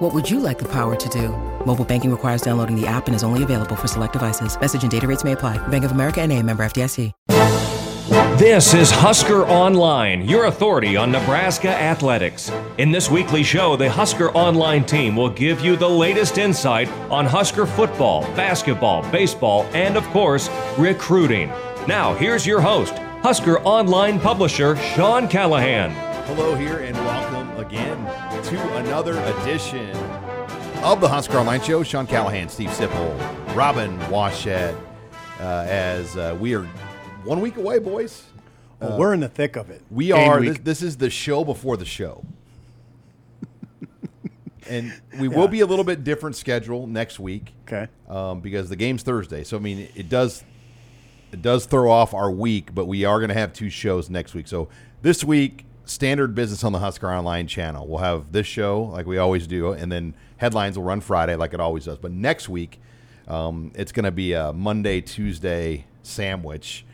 What would you like the power to do? Mobile banking requires downloading the app and is only available for select devices. Message and data rates may apply. Bank of America and a member FDIC. This is Husker Online, your authority on Nebraska athletics. In this weekly show, the Husker Online team will give you the latest insight on Husker football, basketball, baseball, and of course, recruiting. Now, here's your host, Husker Online publisher Sean Callahan. Hello, here, and welcome again to another edition of the Husker Online Show. Sean Callahan, Steve Sipple, Robin Washut, uh, as uh, we are one week away, boys. Well, we're in the thick of it. We Game are. This, this is the show before the show. and we will be a little bit different schedule next week okay. um, because the game's Thursday. So I mean, it does it does throw off our week, but we are going to have two shows next week. So this week, standard business on the Husker Online channel. We'll have this show like we always do, and then headlines will run Friday like it always does. But next week, um, it's going to be a Monday Tuesday sandwich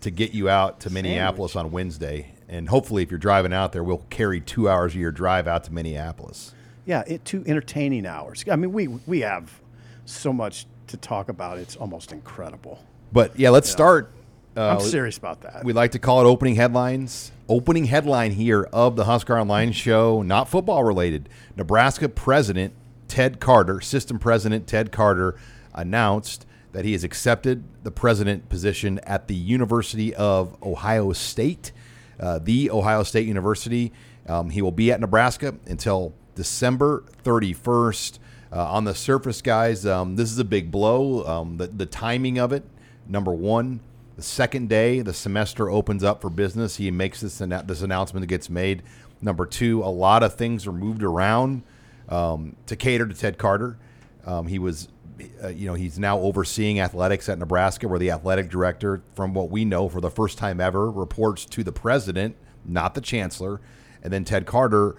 to get you out to Minneapolis on Wednesday. And hopefully, if you're driving out there, we'll carry two hours of your drive out to Minneapolis. Yeah, it, two entertaining hours. I mean, we we have so much to talk about. It's almost incredible. But yeah, let's start. Uh, I'm serious about that. We like to call it opening headlines. Opening headline here of the Husker Online show, not football related. Nebraska President Ted Carter, System President Ted Carter, announced that he has accepted the president position at the University of Ohio State, uh, the Ohio State University. Um, he will be at Nebraska until December 31st. Uh, on the surface, guys, um, this is a big blow. Um, the, the timing of it, number one, the second day the semester opens up for business, he makes this this announcement that gets made. Number two, a lot of things are moved around um, to cater to Ted Carter. Um, he was, uh, you know, he's now overseeing athletics at Nebraska, where the athletic director, from what we know, for the first time ever, reports to the president, not the chancellor. And then Ted Carter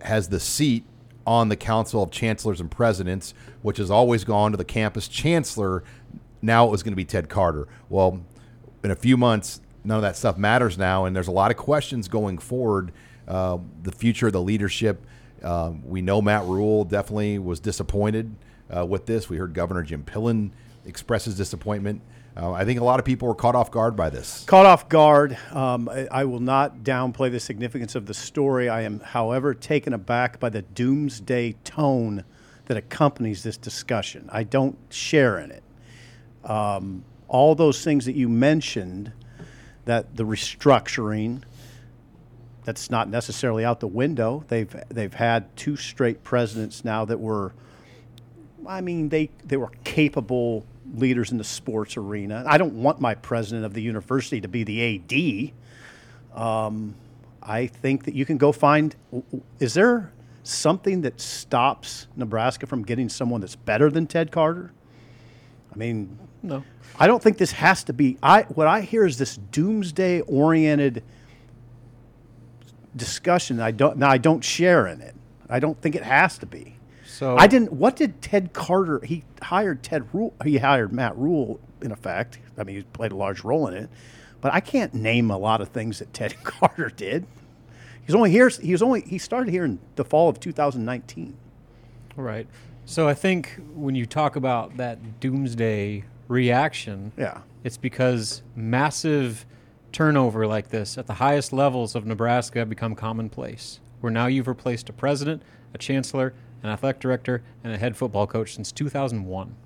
has the seat on the Council of Chancellors and Presidents, which has always gone to the campus chancellor. Now it was going to be Ted Carter. Well, in a few months, none of that stuff matters now, and there's a lot of questions going forward. Uh, the future of the leadership. Um, we know Matt Rhule definitely was disappointed uh, with this. We heard Governor Jim Pillen express his disappointment. Uh, I think a lot of people were caught off guard by this. Caught off guard. Um, I, I will not downplay the significance of the story. I am, however, taken aback by the doomsday tone that accompanies this discussion. I don't share in it. Um, all those things that you mentioned, that the restructuring, that's not necessarily out the window. They've they've had two straight presidents now that were, I mean, they they were capable leaders in the sports arena. I don't want my president of the university to be the AD. Um, I think that you can go find. Is there something that stops Nebraska from getting someone that's better than Ted Carter? I mean, No. I don't think this has to be. I what I hear is this doomsday oriented discussion. I don't now. I don't share in it. I don't think it has to be. So I didn't. What did Ted Carter? He hired Ted Rhule. He hired Matt Rhule. In effect, I mean, he played a large role in it. But I can't name a lot of things that Ted Carter did. He's only here. He was only. He started here in the fall of 2019. Right. So I think when you talk about that doomsday reaction, Yeah. it's because massive turnover like this at the highest levels of Nebraska have become commonplace. Where now you've replaced a president, a chancellor, an athletic director, and a head football coach since 2001.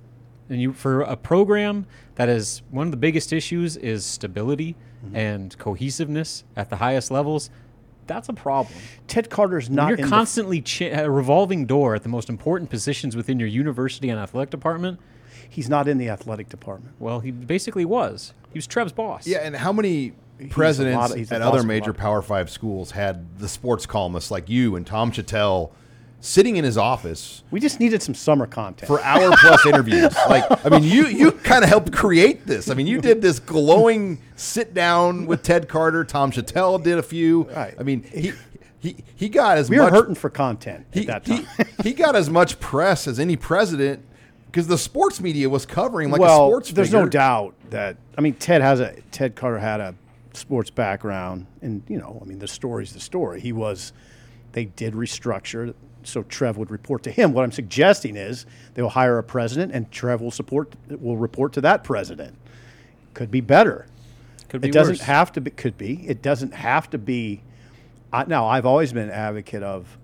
And you for a program that is one of the biggest issues is stability mm-hmm. and cohesiveness at the highest levels. That's a problem. Ted Carter's not. You're in the- constantly cha- a revolving door at the most important positions within your university and athletic department. he's not in the athletic department. Well, he basically was. He was Trev's boss. Yeah, and how many presidents of- at other major. Power Five schools had the sports columnists like you and Tom Shatel sitting in his office We just needed some summer content. for hour plus interviews. Like, I mean, you you kind of helped create this. I mean, you did this glowing sit down with Ted Carter. Tom Shatel did a few. Right. I mean, he he he got as we were much hurting for content he, at that he, time. he got as much press as any president because the sports media was covering like well, a sports. there's no doubt that I mean Ted has a Ted Carter had a sports background, and you know I mean the story's the story. He was they did restructure, so Trev would report to him. What I'm suggesting is they will hire a president, and Trev will support will report to that president. Could be better. Could be it doesn't worse. have to be. Could be. It doesn't have to be. I, now I've always been an advocate of.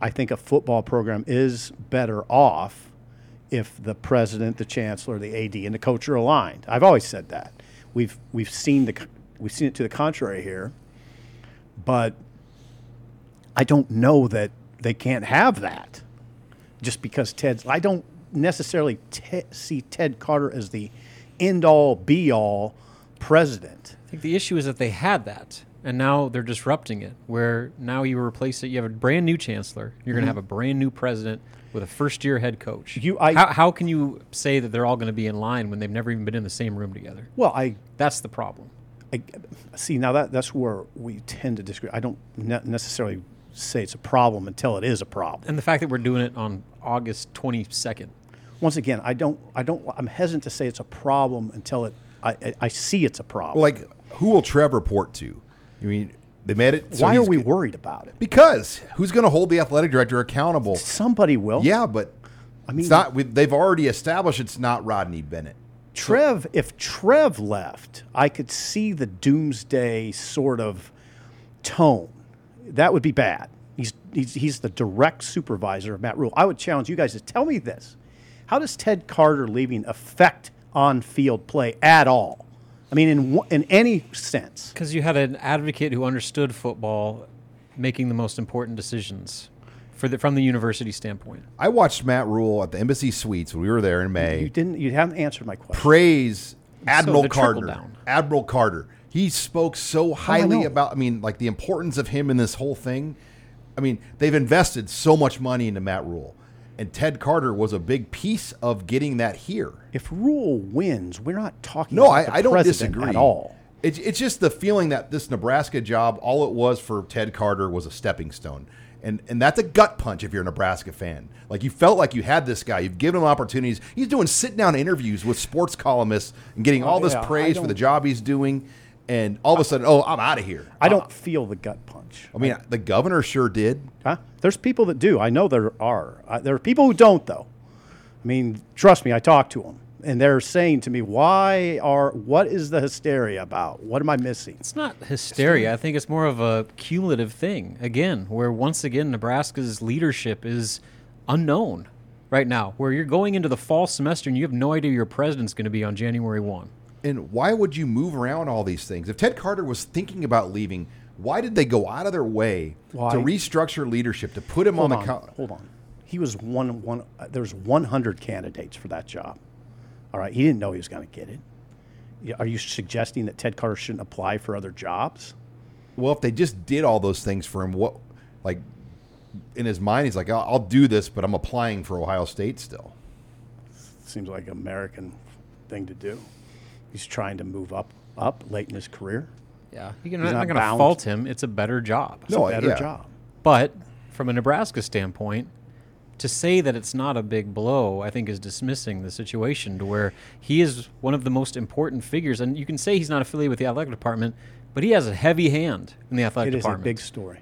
I think a football program is better off if the president, the chancellor, the AD, and the coach are aligned. I've always said that. We've we've seen the we've seen it to the contrary here, but I don't know that they can't have that just because Ted's. I don't necessarily te- see Ted Carter as the end all be all president. I think the issue is that they had that, and now they're disrupting it. Where now you replace it, you have a brand new chancellor. You're going to mm-hmm. have a brand new president with a first-year head coach. You- I- how, how can you say that they're all going to be in line when they've never even been in the same room together? Well, I That's the problem. I, see now that that's where we tend to disagree. I don't ne- necessarily say it's a problem until it is a problem. And the fact that we're doing it on August 22nd. Once again, I don't, I don't, I'm hesitant to say it's a problem until it, I, I, I see it's a problem. Well, like, who will Trev report to? I mean, they made it. so Why are we g- worried about it? Because who's going to hold the athletic director accountable? Somebody will. Yeah, but I mean, it's not. we- They've already established it's not Rodney Bennett. Trev, if Trev left, I could see the doomsday sort of tone. That would be bad. He's, he's, he's the direct supervisor of Matt Rhule. I would challenge you guys to tell me this. How does Ted Carter leaving affect on field play at all? I mean, in, in any sense. Because you had an advocate who understood football making the most important decisions for the, from the university standpoint. I watched Matt Rhule at the Embassy Suites when we were there in May. You didn't. You haven't answered my question. praise Admiral the trickle Carter. down. Admiral Carter. He spoke so oh, highly know. about. I mean, like the importance of him in this whole thing. I mean, they've invested so much money into Matt Rhule, and Ted Carter was a big piece of getting that here. If Rhule wins, we're not talking. No, about I, I don't disagree at all. It's, it's just the feeling that this Nebraska job, all it was for Ted Carter was a stepping stone. And, and that's a gut punch if you're a Nebraska fan. Like you felt like you had this guy, you've given him opportunities. He's doing sit down interviews with sports columnists and getting oh, all this Oh, yeah, I praise for the job he's doing. And all of a sudden, oh, I'm out of here. I don't feel the gut punch. I mean, the governor sure did. Huh? There's people that do. I know there are. Uh, there are people who don't, though. I mean, trust me, I talk to them, and they're saying to me, "Why are? What is the hysteria about? What am I missing?" It's not hysteria. I think it's more of a cumulative thing. Again, where once again Nebraska's leadership is unknown right now. Where you're going into the fall semester and you have no idea your president's going to be on January one. And why would you move around all these things? If Ted Carter was thinking about leaving, why did they go out of their way Why? to restructure leadership, to put him Hold on on, the co- hold on. He was one one. Uh, there's 100 candidates for that job. All right, he didn't know he was going to get it. Are you suggesting that Ted Carter shouldn't apply for other jobs? Well, if they just did all those things for him, what, like, in his mind, he's like, I'll, I'll do this, but I'm applying for Ohio State still. Seems like an American thing to do. He's trying to move up up late in his career. Yeah, you're He's not, not going to fault him. It's a better job. It's No, a better yeah. job. But from a Nebraska standpoint, to say that it's not a big blow, I think is dismissing the situation to where he is one of the most important figures. And you can say he's not affiliated with the athletic department, but he has a heavy hand in the athletic department. It is a department. big story.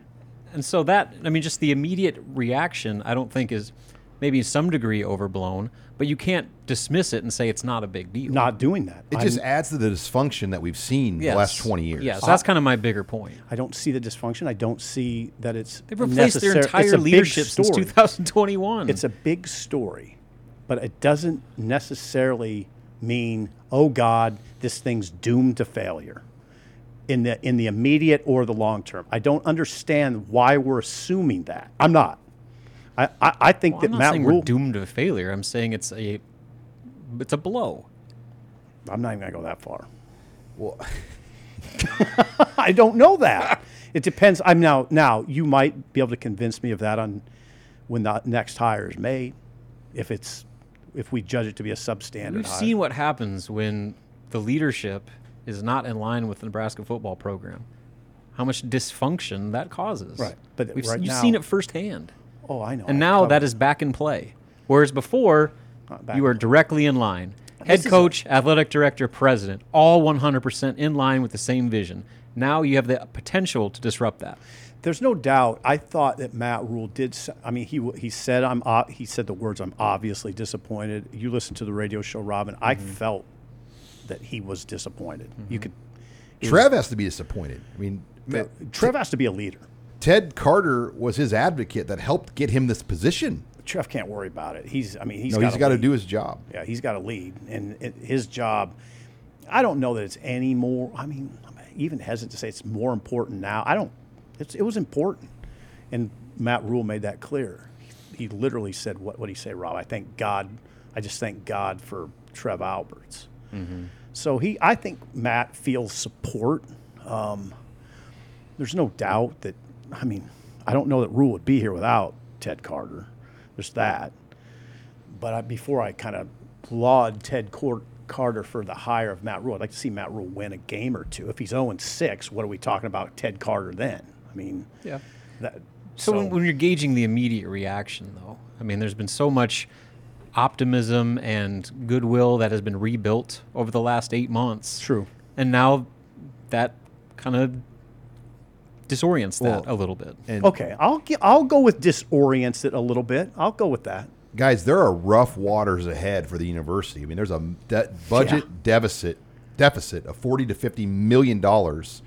and so that, I mean, just the immediate reaction, I don't think is maybe some degree overblown, but you can't dismiss it and say it's not a big deal. Not doing that. It I'm- just adds to the dysfunction that we've seen Yes. the last 20 years. Yes, that's kind of my bigger point. I don't see the dysfunction. I don't see that it's They've replaced their necessar- it's entire leadership since story. 2021. It's a big story, but it doesn't necessarily mean, oh God, this thing's doomed to failure in the in the immediate or the long term. I don't understand why we're assuming that. I'm not. I, I, I think Well, that I'm not Matt saying Rhule. we're doomed to failure. I'm saying it's a it's a blow. I'm not even gonna go that far. Well, I don't know that. It depends. I'm now now you might be able to convince me of that on when the next hire is made, if it's if we judge it to be a substandard. We've hire. seen what happens when the leadership is not in line with the Nebraska football program. How much dysfunction that causes. Right, but We've, right you've now- seen it firsthand. Oh, I know. And now that is back in play. Whereas before, you were directly in line. Head is coach, athletic director, president, all 100% in line with the same vision. Now you have the potential to disrupt that. There's no doubt. I thought that Matt Rhule did. s- I mean, he w- he said I'm. o- He said the words I'm obviously disappointed. You listen to the radio show, Robin. I Mm-hmm. felt that he was disappointed. You could. Trev has to be disappointed. I mean, Trev has to be a leader. Ted Carter was his advocate that helped get him this position. Trev can't worry about it. He's. I mean, he's. no, gotta he's got to do his job. Yeah, he's got to lead, and it, his job. I don't know that it's any more. I mean, I'm even hesitant to say it's more important now. I don't. It's, it was important, and Matt Rhule made that clear. He literally said, "What would he say, Rob? I thank God. I just thank God for Trev Alberts." So he, I think Matt feels support. Um, there's no doubt that. I mean, I don't know that Rhule would be here without Ted Carter. There's that. But I, before I kind of laud Ted Cor- Carter for the hire of Matt Rhule, I'd like to see Matt Rhule win a game or two. If he's 0 6, what are we talking about Ted Carter then? I mean, Yeah. that, So, when, when you're gauging the immediate reaction, though, I mean, there's been so much optimism and goodwill that has been rebuilt over the last eight months. True. And now that kind of disorients that Well, a little bit. And okay, I'll gi- I'll go with disorients it a little bit. I'll go with that. guys, there are rough waters ahead for the university. I mean, there's a de- budget Yeah. deficit deficit of 40 to 50 million dollars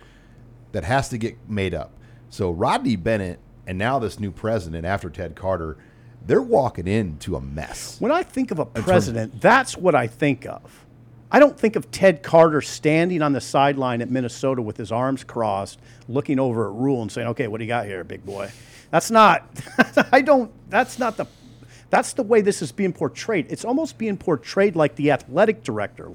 that has to get made up. So Rodney Bennett and now this new president after Ted Carter, they're walking into a mess. When I think of a president, that's what I think of. I don't think of Ted Carter standing on the sideline at Minnesota with his arms crossed, looking over at Rhule and saying, "Okay, what do you got here, big boy?" That's not. I don't. That's not the. That's the way this is being portrayed. It's almost being portrayed like the athletic director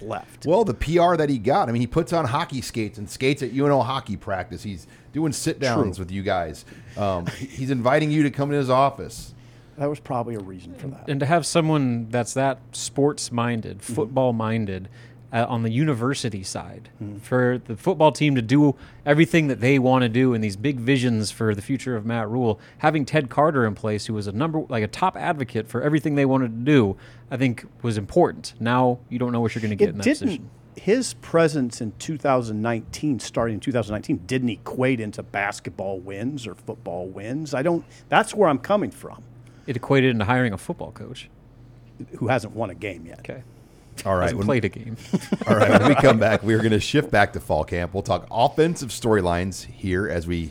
left. Well, the PR that he got, I mean, he puts on hockey skates and skates at UNO hockey practice. He's doing sit downs with you guys. Um, he's inviting you to come to his office. That was probably a reason for that. and to have someone that's that sports minded, Mm-hmm. football minded, uh, on the university side, for the football team to do everything that they want to do and these big visions for the future of Matt Rhule, having Ted Carter in place, who was a number like a top advocate for everything they wanted to do, I think was important. Now you don't know what you're going to get in it that didn't. position. His presence in 2019, starting in 2019, didn't equate into basketball wins or football wins. I don't. That's where I'm coming from. It equated into hiring a football coach. Who hasn't won a game yet? Okay, All right. hasn't when- played a game. All right, when we come back, we're going to shift back to fall camp. We'll talk offensive storylines here as we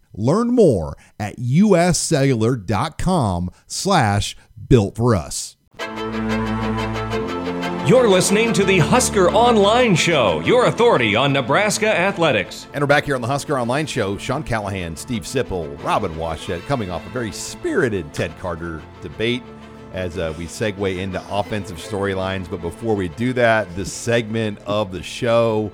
Learn more at uscellular.com slash built for us. You're listening to the Husker Online Show, your authority on Nebraska athletics. And we're back here on the Husker Online Show. Sean Callahan, Steve Sipple, Robin Washut coming off a very spirited Ted Carter debate as uh, we segue into offensive storylines. But before we do that, this segment of the show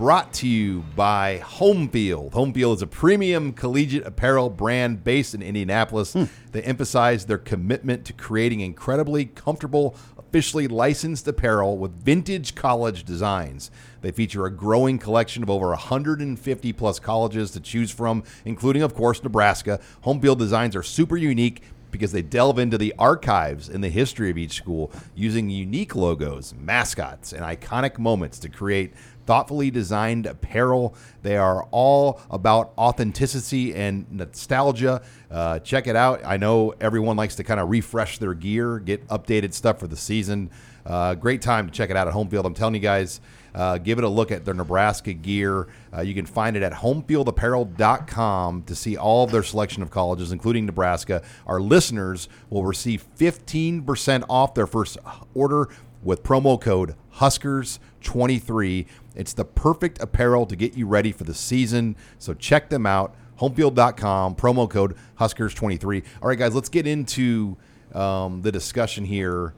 brought to you by Homefield. Homefield is a premium collegiate apparel brand based in Indianapolis. Hmm. They emphasize their commitment to creating incredibly comfortable, officially licensed apparel with vintage college designs. They feature a growing collection of over 150 plus colleges to choose from, including, of course, Nebraska. Homefield designs are super unique because they delve into the archives and the history of each school using unique logos, mascots, and iconic moments to create thoughtfully designed apparel. They are all about authenticity and nostalgia. Uh, check it out. I know everyone likes to kind of refresh their gear, get updated stuff for the season. Uh, great time to check it out at Homefield. I'm telling you guys, uh, give it a look at their Nebraska gear. Uh, you can find it at homefieldapparel.com to see all of their selection of colleges, including Nebraska. Our listeners will receive 15% off their first order with promo code Huskers23. It's the perfect apparel to get you ready for the season. So check them out. Homefield.com, promo code Huskers23. All right, guys, let's get into um, the discussion here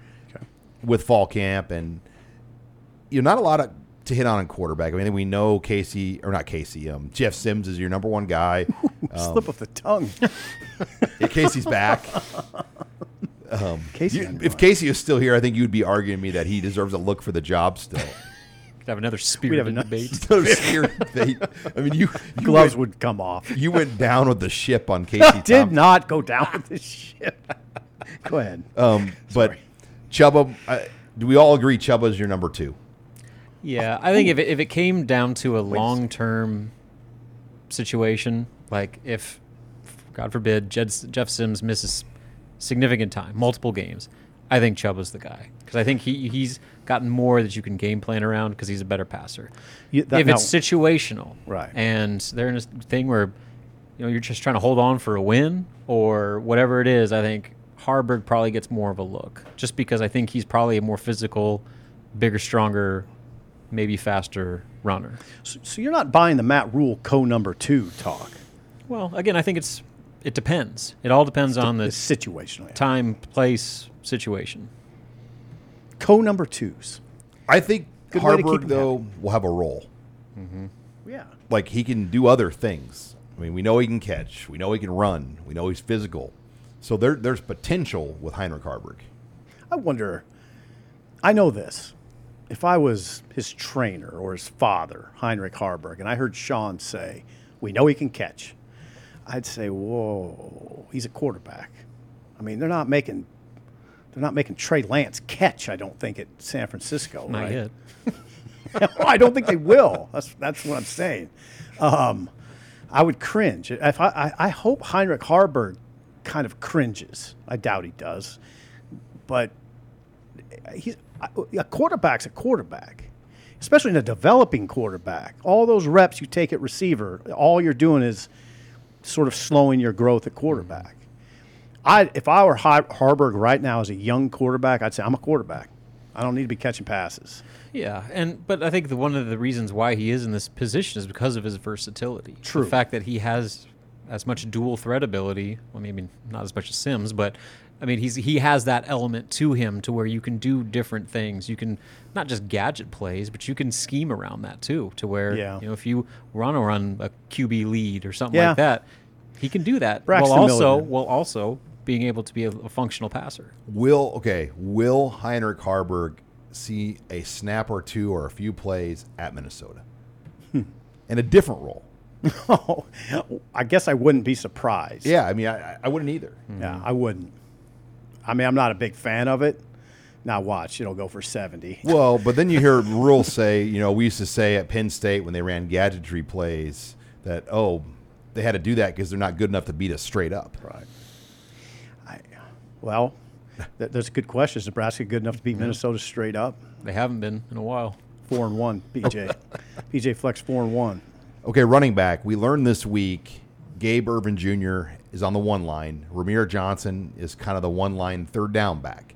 with fall camp. And, you know, not a lot of, to hit on in quarterback. I mean, we know Casey, or not Casey, um, Jeff Sims is your number one guy. Slip of the tongue. Yeah, Casey's back. Casey, You- if. Casey was still here, I think you'd be arguing me that he deserves a look for the job still. Could have another spear have spirited a nice- debate. No, spirit debate. I mean, you, you gloves went, would come off. you went down with the ship on Casey. Did Thompson. not go down with the ship. go ahead. Um, but Chubba, uh, do we all agree Chubba's your number two? Yeah, I think if it, if it came down to a long term situation, like if, God forbid, Jed, Jeff Sims misses significant time, multiple games, I think Chuba's the guy because I think he he's gotten more that you can game plan around because he's a better passer. You- that- if it's situational, Right. and they're in a thing where you know you're just trying to hold on for a win or whatever it is, I think Haarberg probably gets more of a look just because I think he's probably a more physical, bigger, stronger, maybe faster runner. So, so you're not buying the Matt Rhule co number two talk. Well, again, I think it's it depends. It all depends on the situational. yeah. time, place, situation. Co number twos. I think Good way to Haarberg though will have a role. Mm-hmm. Yeah. Like he can do other things. I mean, we know he can catch. We know he can run. We know he's physical. So there, there's potential with Heinrich Haarberg. I wonder. I know this. If I was his trainer or his father, Heinrich Haarberg, and I heard Sean say, "We know he can catch," I'd say, "Whoa, he's a quarterback." I mean, they're not making they're not making Trey Lance catch. I don't think at San Francisco. Not right? yet. I don't think they will. That's that's what I'm saying. Um, I would cringe if I, I. I hope Heinrich Haarberg kind of cringes. I doubt he does, but he's a quarterback's a quarterback, especially in a developing quarterback. All those reps you take at receiver, all you're doing is sort of slowing your growth at quarterback. I if I were Har- Haarberg right now as a young quarterback, I'd say I'm a quarterback. I don't need to be catching passes. Yeah, and but I think the, one of the reasons why he is in this position is because of his versatility. True. The fact that he has as much dual threat ability. Well, maybe not as much as Sims, but I mean he's he has that element to him to where you can do different things. You can not just gadget plays, but you can scheme around that too. To where Yeah. you know if you run to run a QB lead or something Yeah. like that, he can do that. Braxton while also Miller. while also being able to be a, a functional passer. Will okay? Will Heinrich Haarberg see a snap or two or a few plays at Minnesota hmm. in a different role? Oh, I guess I wouldn't be surprised. Yeah, I mean, I, I wouldn't either. Yeah, I wouldn't. I mean, I'm not a big fan of it. Now watch, it'll go for 70. Well, but then you hear Rhule say, you know, we used to say at Penn State when they ran gadgetry plays that, oh, they had to do that because they're not good enough to beat us straight up. Right. I, well, th- that's a good question. Is Nebraska good enough to beat Minnesota straight up? They haven't been in a while. Four and one, PJ. PJ Fleck four and one. Okay, running back. We learned this week Gabe Ervin Jr. is on the one line. Rahmir Johnson is kind of the one line third down back.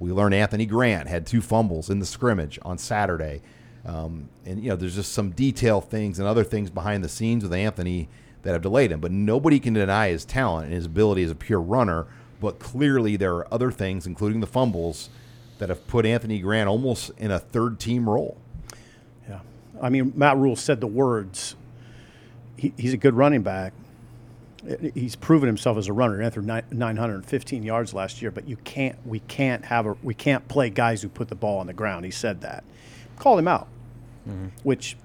We learned Anthony Grant had two fumbles in the scrimmage on Saturday. Um, and, you know, there's just some detail things and other things behind the scenes with Anthony that have delayed him. But nobody can deny his talent and his ability as a pure runner. But clearly, there are other things, including the fumbles, that have put Anthony Grant almost in a third team role. Yeah. I mean, Matt Rhule said the words. He, he's a good running back. He's proven himself as a runner. He ran through 915 yards last year, but you can't. We can't have a. We can't play guys who put the ball on the ground. He said that. Called him out, mm-hmm. which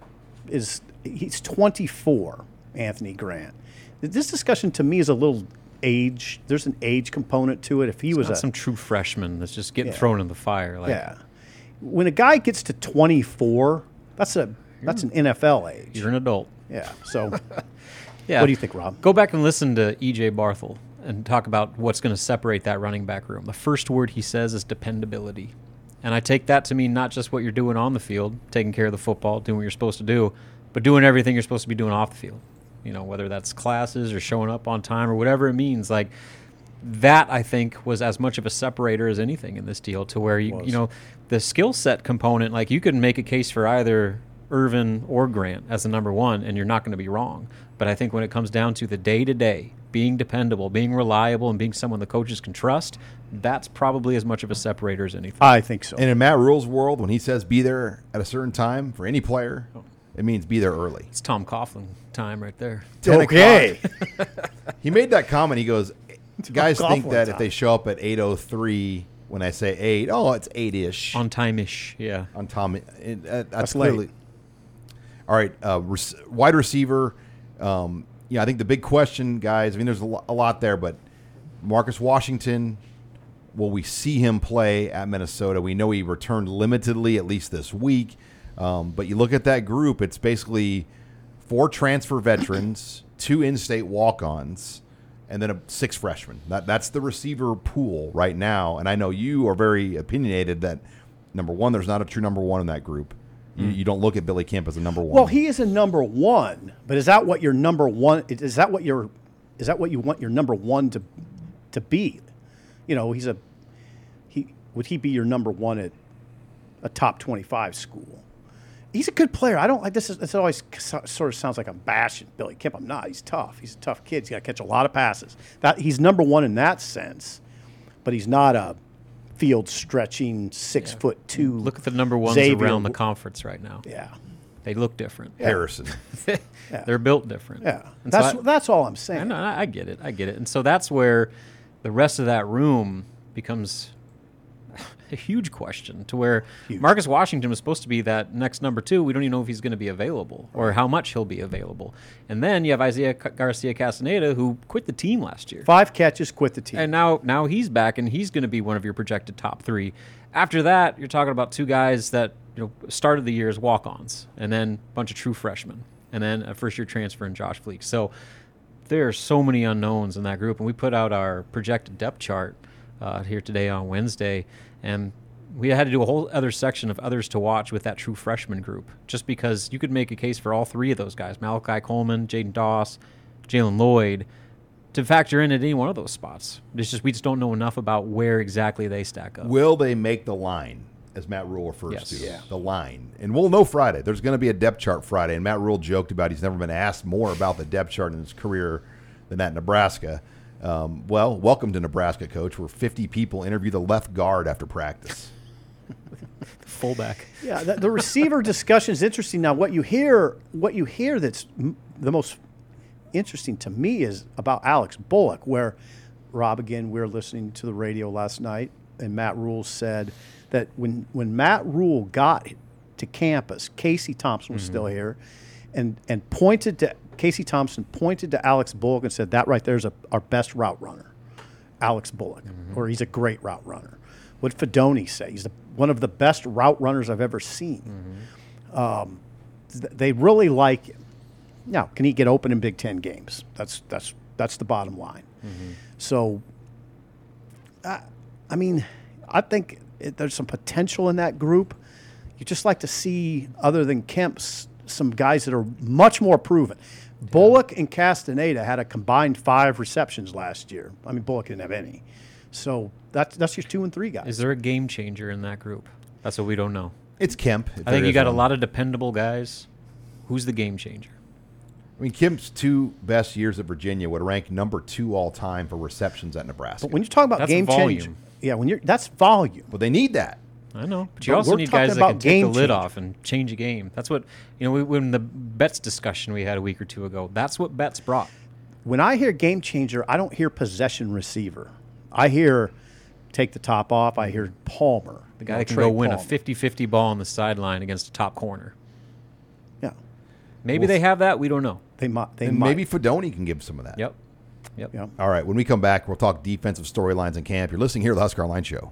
is he's 24. Anthony Grant. This discussion to me is a little age. There's an age component to it. If he was Not a some true freshman that's just getting Yeah. thrown in the fire. Like, yeah, when a guy gets to 24, that's a that's an NFL age. you're an adult. Yeah. So Yeah. What do you think, Rob? Go back and listen to EJ Barthel and talk about what's going to separate that running back room. The first word he says is dependability. And I take that to mean not just what you're doing on the field, taking care of the football, doing what you're supposed to do, but doing everything you're supposed to be doing off the field. You know, whether that's classes or showing up on time or whatever it means. Like that, I think, was as much of a separator as anything in this deal. To where you, you know, the skill set component, like you can make a case for either Ervin or Grant as the number one, and you're not going to be wrong. But I think when it comes down to the day to day, being dependable, being reliable, and being someone the coaches can trust, that's probably as much of a separator as anything. I think so. And in Matt Rhule's world, when he says be there at a certain time for any player, oh. it means be there early. It's Tom Coughlin time right there. okay. He made that comment. He goes, guys Golf think one that if time. they show up at 8.03, when I say 8, oh, it's 8-ish On time ish, yeah. on time. It, uh, that's, That's late. clearly. All right, uh, rec- wide receiver. Um, yeah, I think the big question, guys. I mean, there's a, lo- a lot there, but Marcus Washington. Will we see him play at Minnesota? We know he returned limitedly, at least this week. Um, but you look at that group; it's basically four transfer veterans, two in-state walk-ons, and then a six freshmen. That that's the receiver pool right now. And I know you are very opinionated that number one, there's not a true number one in that group. You, hmm. you don't look at Billy Kemp as a number one. Well, he is a number one, but is that what your number one? Is that what your? Is that what you want your number one to to be? You know, he's a he. Would he be your number one at a top twenty-five school? He's a good player. I don't like this. Is, this always sort of sounds like I'm bashing Billy Kemp. I'm not. He's tough. He's a tough kid. He's got to catch a lot of passes. That he's number one in that sense, but he's not a field stretching six foot two. Mm, look at the number ones Xavier around the conference right now. Yeah, They look different. Harrison. They're built different. yeah. And so That's I- that's all I'm saying. I saying. know, I I get it. I get it. And so that's where the rest of that room becomes a huge question to where Marcus Washington was supposed to be that next number two. We don't even know if he's going to be available or how much he'll be available. And then you have Isaiah Garcia Castaneda, who quit the team last year. Five catches, quit the team. And now, now he's back, and he's going to be one of your projected top three. After that, you're talking about two guys that you know started the year as walk-ons, and then a bunch of true freshmen, and then a first-year transfer in Josh Fleek. So there are so many unknowns in that group, and we put out our projected depth chart uh, here today on Wednesday, and we had to do a whole other section of others to watch with that true freshman group, just because you could make a case for all three of those guys: Malachi Coleman, Jaidyn Doss, Jaylen Lloyd to factor in at any one of those spots. It's just we just don't know enough about where exactly they stack up. Will they make the line, as Matt Rhule refers Yes. to? Yeah. The line. And we'll know Friday. There's going to be a depth chart Friday. And Matt Rhule joked about he's never been asked more about the depth chart in his career than that in Nebraska. Um, well, welcome to Nebraska, coach, where 50 people interview the left guard after practice. Fullback. Yeah, the, the receiver discussion is interesting. Now, what you hear, what you hear that's m- the most interesting to me is about Alex Bullock, where Rob again, we were listening to the radio last night, and Matt Rhule said that when when Matt Rhule got to campus, Casey Thompson was still here, and and pointed to Casey Thompson pointed to Alex Bullock and said that right there's a, our best route runner. Alex Bullock, mm-hmm. or he's a great route runner. What Fidone say? He's the, one of the best route runners I've ever seen. Mm-hmm. Um, th- they really like him. Now, can he get open in Big Ten games? That's that's that's the bottom line. Mm-hmm. So, I, I mean, I think it, there's some potential in that group. You just like to see, other than Kemp's, some guys that are much more proven. Bullock and Castaneda had a combined five receptions last year. I mean, Bullock didn't have any. So that's that's your two and three guys. Is there a game changer in that group? That's what we don't know. It's Kemp. I think you got a lot of dependable guys. Who's the game changer? I mean, Kemp's two best years at Virginia would rank number two all time for receptions at Nebraska. But when you talk about That's game volume. change, yeah, when you're that's volume. But they need that. I know, but you But also need guys that can take the lid changer. off and change a game. That's what you know. We, when the Betts discussion we had a week or two ago, that's what Betts brought. When I hear game changer, I don't hear possession receiver. I hear take the top off. I hear Palmer. The guy that can go win a 50-50 ball on the sideline against a top corner. Yeah, Maybe they have that. We don't know. they might. They And might. maybe Fidone can give some of that. Yep. Yep. Yeah. All right, when we come back, we'll talk defensive storylines in camp. You're listening here to the Husker Online Show.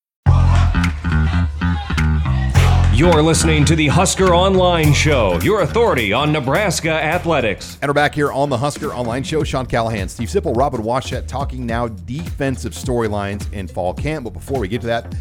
You're listening to the Husker Online Show, your authority on Nebraska athletics. And we're back here on the Husker Online Show. Sean Callahan, Steve Sipple, Robin Washut talking now defensive storylines in fall camp. But before we get to that,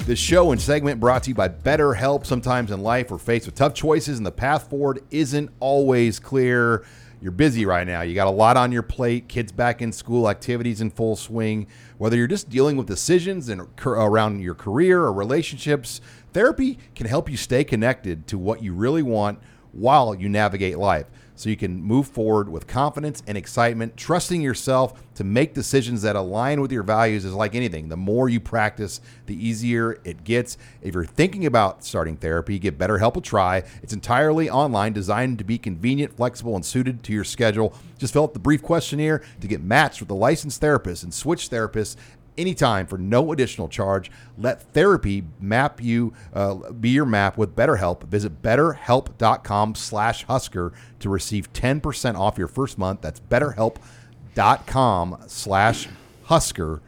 the show and segment brought to you by BetterHelp. Sometimes in life, we're faced with tough choices, and the path forward isn't always clear. You're busy right now. You got a lot on your plate, kids back in school, activities in full swing. Whether you're just dealing with decisions and around your career or relationships, therapy can help you stay connected to what you really want while you navigate life so you can move forward with confidence and excitement. Trusting yourself to make decisions that align with your values is like anything. The more you practice, the easier it gets. If you're thinking about starting therapy, give BetterHelp a try. It's entirely online, designed to be convenient, flexible, and suited to your schedule. Just fill out the brief questionnaire to get matched with a licensed therapist and switch therapists anytime for no additional charge. Let therapy map you, uh, be your map with BetterHelp. Visit betterhelp.com slash Husker to receive 10% off your first month. That's betterhelp.com slash Husker.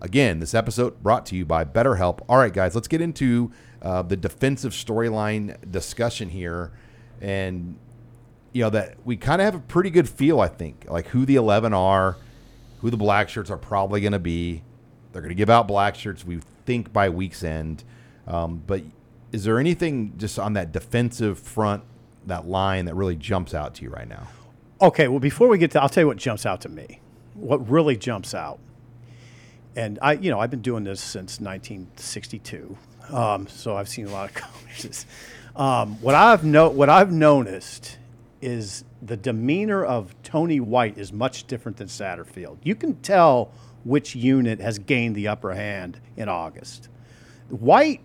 Again, this episode brought to you by BetterHelp. All right, guys, let's get into uh, the defensive storyline discussion here. And, you know, that we kind of have a pretty good feel, I think, like who the 11 are, who the black shirts are probably going to be they're going to give out black shirts, we think, by week's end. Um, but is there anything just on that defensive front, that line, that really jumps out to you right now? Okay, well, before we get to, I'll tell you what jumps out to me. What really jumps out, and I, you know, I've been doing this since 1962, um, so I've seen a lot of coaches. Um, what I've no, what I've noticed is the demeanor of Tony White is much different than Satterfield. You can tell which unit has gained the upper hand in August. White,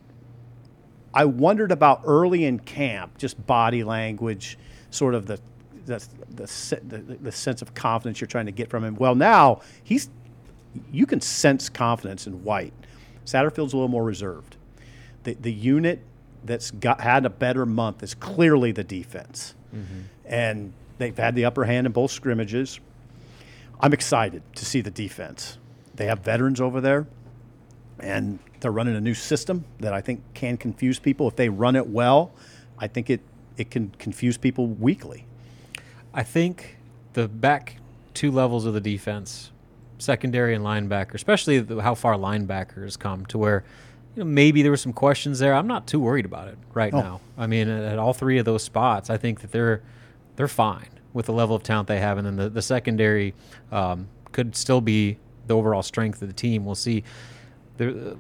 I wondered about early in camp, just body language, sort of the the, the, the, the sense of confidence you're trying to get from him. Well, now he's you can sense confidence in White. Satterfield's a little more reserved. The the unit that's got had a better month is clearly the defense, mm-hmm. and they've had the upper hand in both scrimmages. I'm excited to see the defense. They have veterans over there, and they're running a new system that I think can confuse people. If they run it well, I think it, it can confuse people weekly. I think the back two levels of the defense, secondary and linebacker, especially the, how far linebackers come to where you know, maybe there were some questions there. I'm not too worried about it right oh. now. I mean, at, at, all three of those spots, I think that they're they're fine with the level of talent they have, and then the the secondary um, could still be the overall strength of the team. We'll see. There,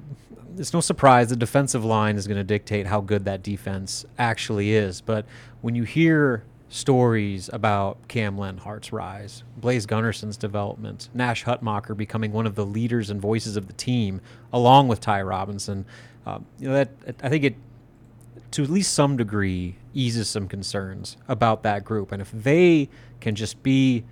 it's no surprise the defensive line is going to dictate how good that defense actually is. But when you hear stories about Cam Lenhardt's rise, Blaise Gunnerson's development, Nash Hutmacher becoming one of the leaders and voices of the team, along with Ty Robinson, uh, you know that I think it to at least some degree eases some concerns about that group. And if they can just be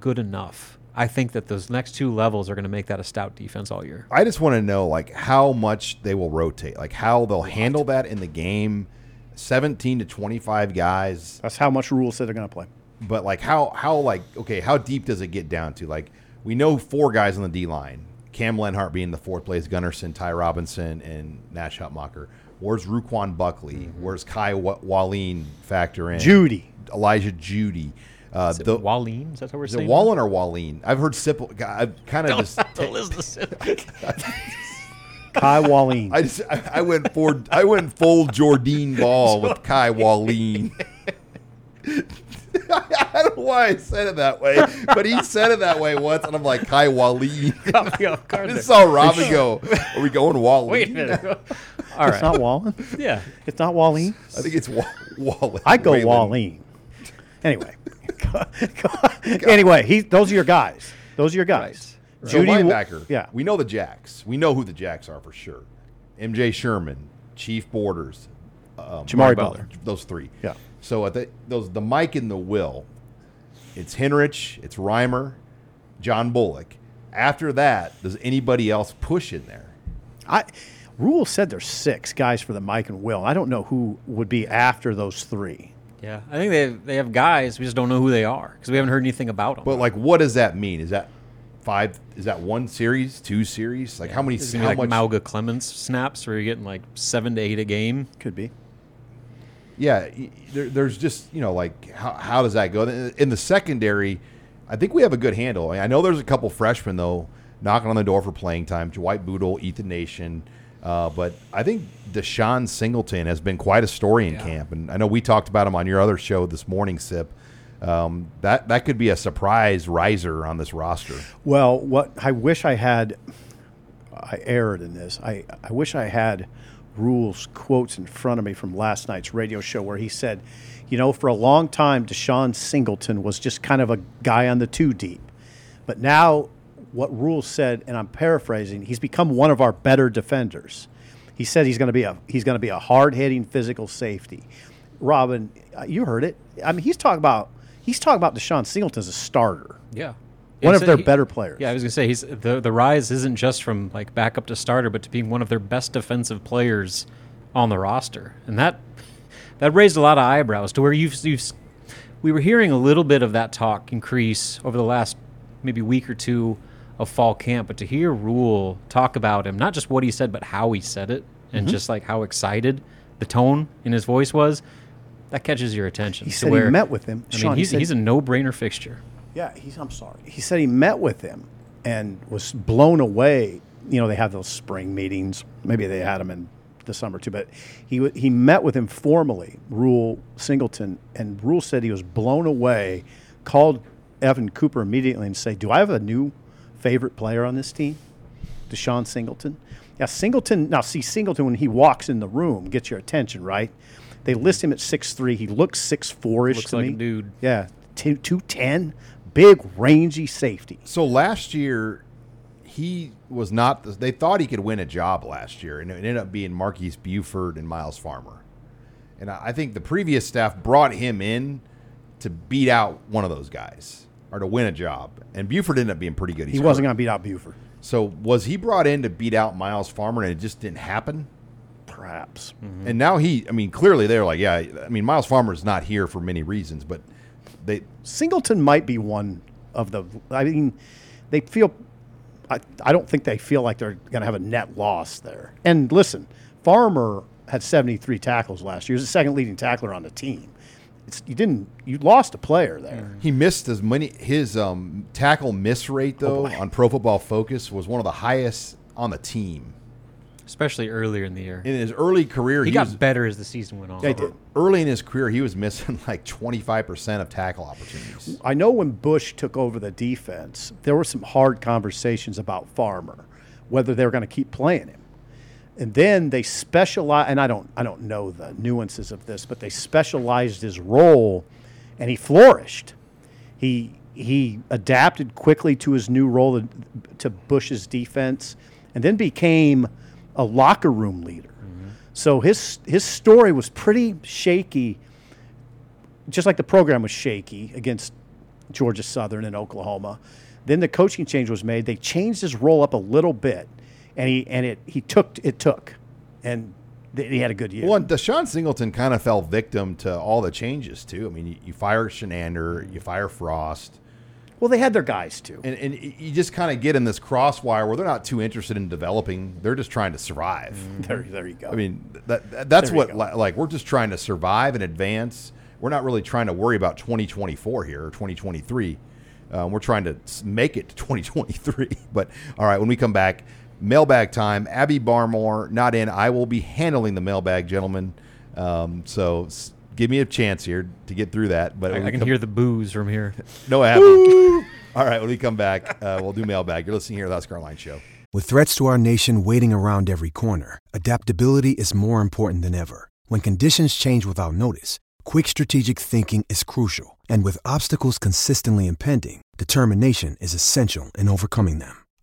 good enough I think that those next two levels are going to make that a stout defense all year. I just want to know like how much they will rotate, like how they'll handle that in the game. Seventeen to twenty-five guys. That's how much rules that they're going to play. But like how how like okay, how deep does it get down to? Like we know four guys on the D line. Cam Lenhardt being the fourth place, Gunnerson, Ty Robinson, and Nash Hutmacher. Where's Ruquan Buckley? Mm-hmm. Where's Kai Wallin factor in? Jeudy. Elijah Jeudy. Uh, is the Wallin? Is that how we're is saying? Is it Wallin or Wallin? I've heard Sipple. I've kind of just. Don't listen to Kai Wallin. I just I, I, went for I went full Jordan Ball with Kai Wallin. I don't know why I said it that way, but he said it that way once, and I'm like Kai Wallin. I just saw Robin go. Are we going Wallin? Wait a minute. All right. It's not Wallin. Yeah, it's not Wallin. I think it's Wa- Wallin. I go Wallin. Anyway. anyway, he, those are your guys. Those are your guys. Right. Jeudy, so linebacker. Yeah, we know the Jacks. We know who the Jacks are for sure. MJ Sherman, Chief Borders, um, Jamari Butler. those three. Yeah. So at the, those the Mike and the Will, it's Henrich, it's Reimer, John Bullock. After that, does anybody else push in there? I Rhule said there's six guys for the Mike and Will. I don't know who would be after those three. Yeah, I think they have, they have guys. We just don't know who they are because we haven't heard anything about them. But like, what does that mean? Is that five? Is that one series, two series? Like how many? Is How like much? Mauga Clemens snaps where you're getting like seven to eight a game? Could be. yeah, there, there's just you know like how, how does that go in the secondary? I think we have a good handle. I, mean, I know there's a couple freshmen though knocking on the door for playing time. Dwight Bootle, Ethan Nation, uh, but I think Deshaun Singleton has been quite a story in camp, and I know we talked about him on your other show this morning, Sip. Um, that that could be a surprise riser on this roster. Well, what I wish I had, I erred in this. I, I wish I had Rhule's quotes in front of me from last night's radio show where he said, you know, for a long time, Deshaun Singleton was just kind of a guy on the two deep. But now, what Rhule said, and I'm paraphrasing, he's become one of our better defenders. He said he's going to be a he's going to be a hard hitting physical safety. Robin, uh, you heard it. I mean, he's talking about he's talking about Deshaun Singleton as a starter. Yeah. One of their he- better players. Yeah, I was gonna say he's the the rise isn't just from like backup to starter, but to being one of their best defensive players on the roster, and that that raised a lot of eyebrows to where you've, you've we were hearing a little bit of that talk increase over the last maybe week or two of fall camp, but to hear Rhule talk about him, not just what he said, but how he said it, and Mhm. just like how excited the tone in his voice was, that catches your attention. He said he met with him. I Sean, mean, he he's, said- he's a no-brainer fixture. Yeah, he's. I'm sorry. He said he met with him and was blown away. You know, they have those spring meetings. Maybe they had them in the summer too. But he he met with him formally, Rhule Singleton, and Rhule said he was blown away. Called Evan Cooper immediately and say, "Do I have a new favorite player on this team?" Deshaun Singleton. Yeah, Singleton. Now, see, Singleton when he walks in the room gets your attention, right? They list him at six three. He looks six four ish Looks to like me. a dude. Yeah, two two ten, big rangy safety. So last year, he was not. They thought he could win a job last year, and it ended up being Marques Buford and Myles Farmer. And I I think the previous staff brought him in to beat out one of those guys or to win a job. And Buford ended up being pretty good. He wasn't going to beat out Buford. So was he brought in to beat out Myles Farmer, and it just didn't happen? Perhaps. Mm-hmm. And now he, I mean, clearly they're like, yeah. I mean, Myles Farmer is not here for many reasons, but they Singleton might be one of the. I mean, they feel. I, I don't think they feel like they're going to have a net loss there. And listen, Farmer had 73 tackles last year. He was the second leading tackler on the team. It's, you didn't. You lost a player there. He missed as many. His um, tackle miss rate though on Pro Football Focus was one of the highest on the team. especially earlier in the year. In his early career, he, he, got was better as the season went on. They did. early in his career he was missing like twenty five percent of tackle opportunities. I know when Busch took over the defense, there were some hard conversations about Farmer, whether they were going to keep playing him. And then they specialize, and I don't, I don't know the nuances of this, but they specialized his role, and he flourished. He he adapted quickly to his new role to- to Busch's defense, and then became a locker room leader. Mm-hmm. So his his story was pretty shaky just like the program was shaky against Georgia Southern and Oklahoma. Then the coaching change was made. They changed his role up a little bit, and he and it he took it took, and th- he had a good year. Well, and Deshaun Singleton kind of fell victim to all the changes too. I mean, you, you fire Chinander, you fire Frost, Well, they had their guys too. and, and you just kind of get in this crosswire where they're not too interested in developing; they're just trying to survive. There, there you go. I mean, that, that that's There what li- like we're just trying to survive and advance. We're not really trying to worry about 2024 here or 2023. Um, we're trying to make it to 2023. But all right, when we come back, mailbag time. Abby Barmore not in. I will be handling the mailbag, gentlemen. Um, so s- give me a chance here to get through that. But I, I can come- hear the booze from here. no Abby. all right, when we come back, uh, we'll do mailbag. You're listening here to the Husker Online Show. With threats to our nation waiting around every corner, adaptability is more important than ever. When conditions change without notice, quick strategic thinking is crucial. And with obstacles consistently impending, determination is essential in overcoming them.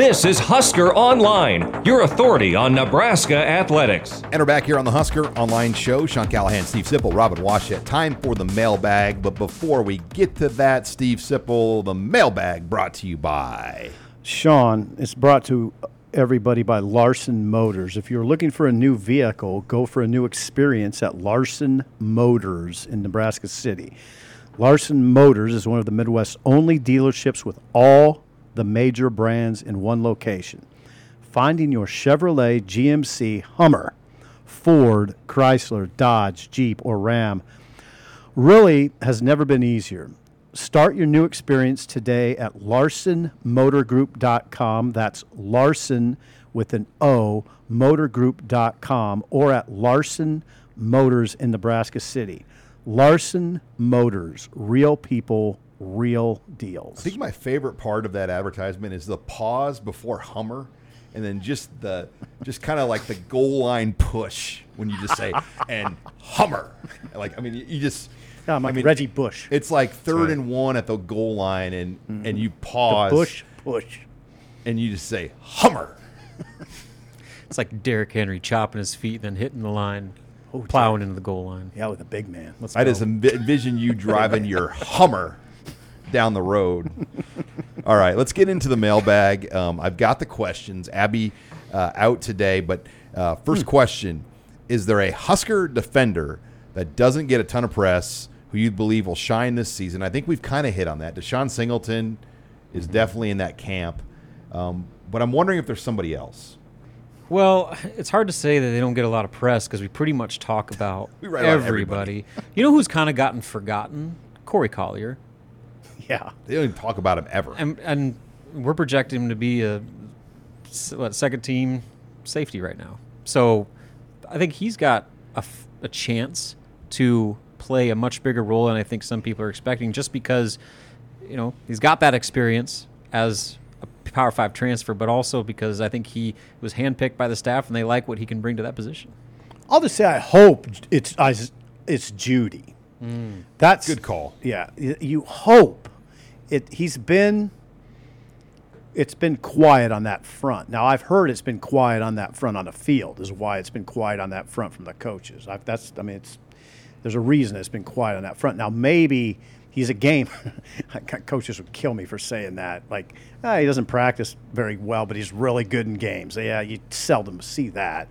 This is Husker Online, your authority on Nebraska athletics. And we're back here on the Husker Online Show. Sean Callahan, Steve Sipple, Robin Washut. Time for the mailbag. But before we get to that, Steve Sipple, the mailbag brought to you by. Sean, it's brought to everybody by Larson Motors. If you're looking for a new vehicle, go for a new experience at Larson Motors in Nebraska City. Larson Motors is one of the Midwest's only dealerships with all the major brands in one location. Finding your Chevrolet, GMC, Hummer, Ford, Chrysler, Dodge, Jeep, or Ram really has never been easier. Start your new experience today at larsonmotorgroup.com. That's Larson with an O, motorgroup.com, or at Larson Motors in Nebraska City. Larson Motors, real people, real deals. I think my favorite part of that advertisement is the pause before Hummer, and then just the just kind of like the goal line push when you just say and Hummer. Like I mean, you, you just. Yeah, I'm like I mean, Reggie Bush. It's like third and one at the goal line, and mm-hmm. and you The pause, Bush push. and you just say Hummer. It's like Derrick Henry chopping his feet, then hitting the line, Oh, plowing into the goal line. Yeah, with a big man. Let's I go. just envision you driving your Hummer down the road. All right, let's get into the mailbag. Um, I've got the questions. Abby uh, out today, but uh, first question: Is there a Husker defender that doesn't get a ton of press who you believe will shine this season? I think we've kind of hit on that. Deshaun Singleton is definitely in that camp, um, but I'm wondering if there's somebody else. Well, it's hard to say that they don't get a lot of press because we pretty much talk about about everybody. you know who's kind of gotten forgotten? Corey Collier. Yeah. They don't even talk about him ever. And, and we're projecting him to be a what, second team safety right now. So I think he's got a, f- a chance to play a much bigger role than I think some people are expecting just because, you know, he's got that experience as a Power Five transfer, but also because I think he was handpicked by the staff and they like what he can bring to that position. I'll just say I hope it's it's Jeudy. Hmm. That's Good call. Yeah, you hope it. He's been. It's been quiet on that front. Now I've heard it's been quiet on that front on the field. Is why it's been quiet on that front from the coaches. I've, that's I mean it's there's a reason it's been quiet on that front. Now maybe he's a game. coaches would kill me for saying that. Like ah, he doesn't practice very well, but he's really good in games. Yeah, you seldom see that.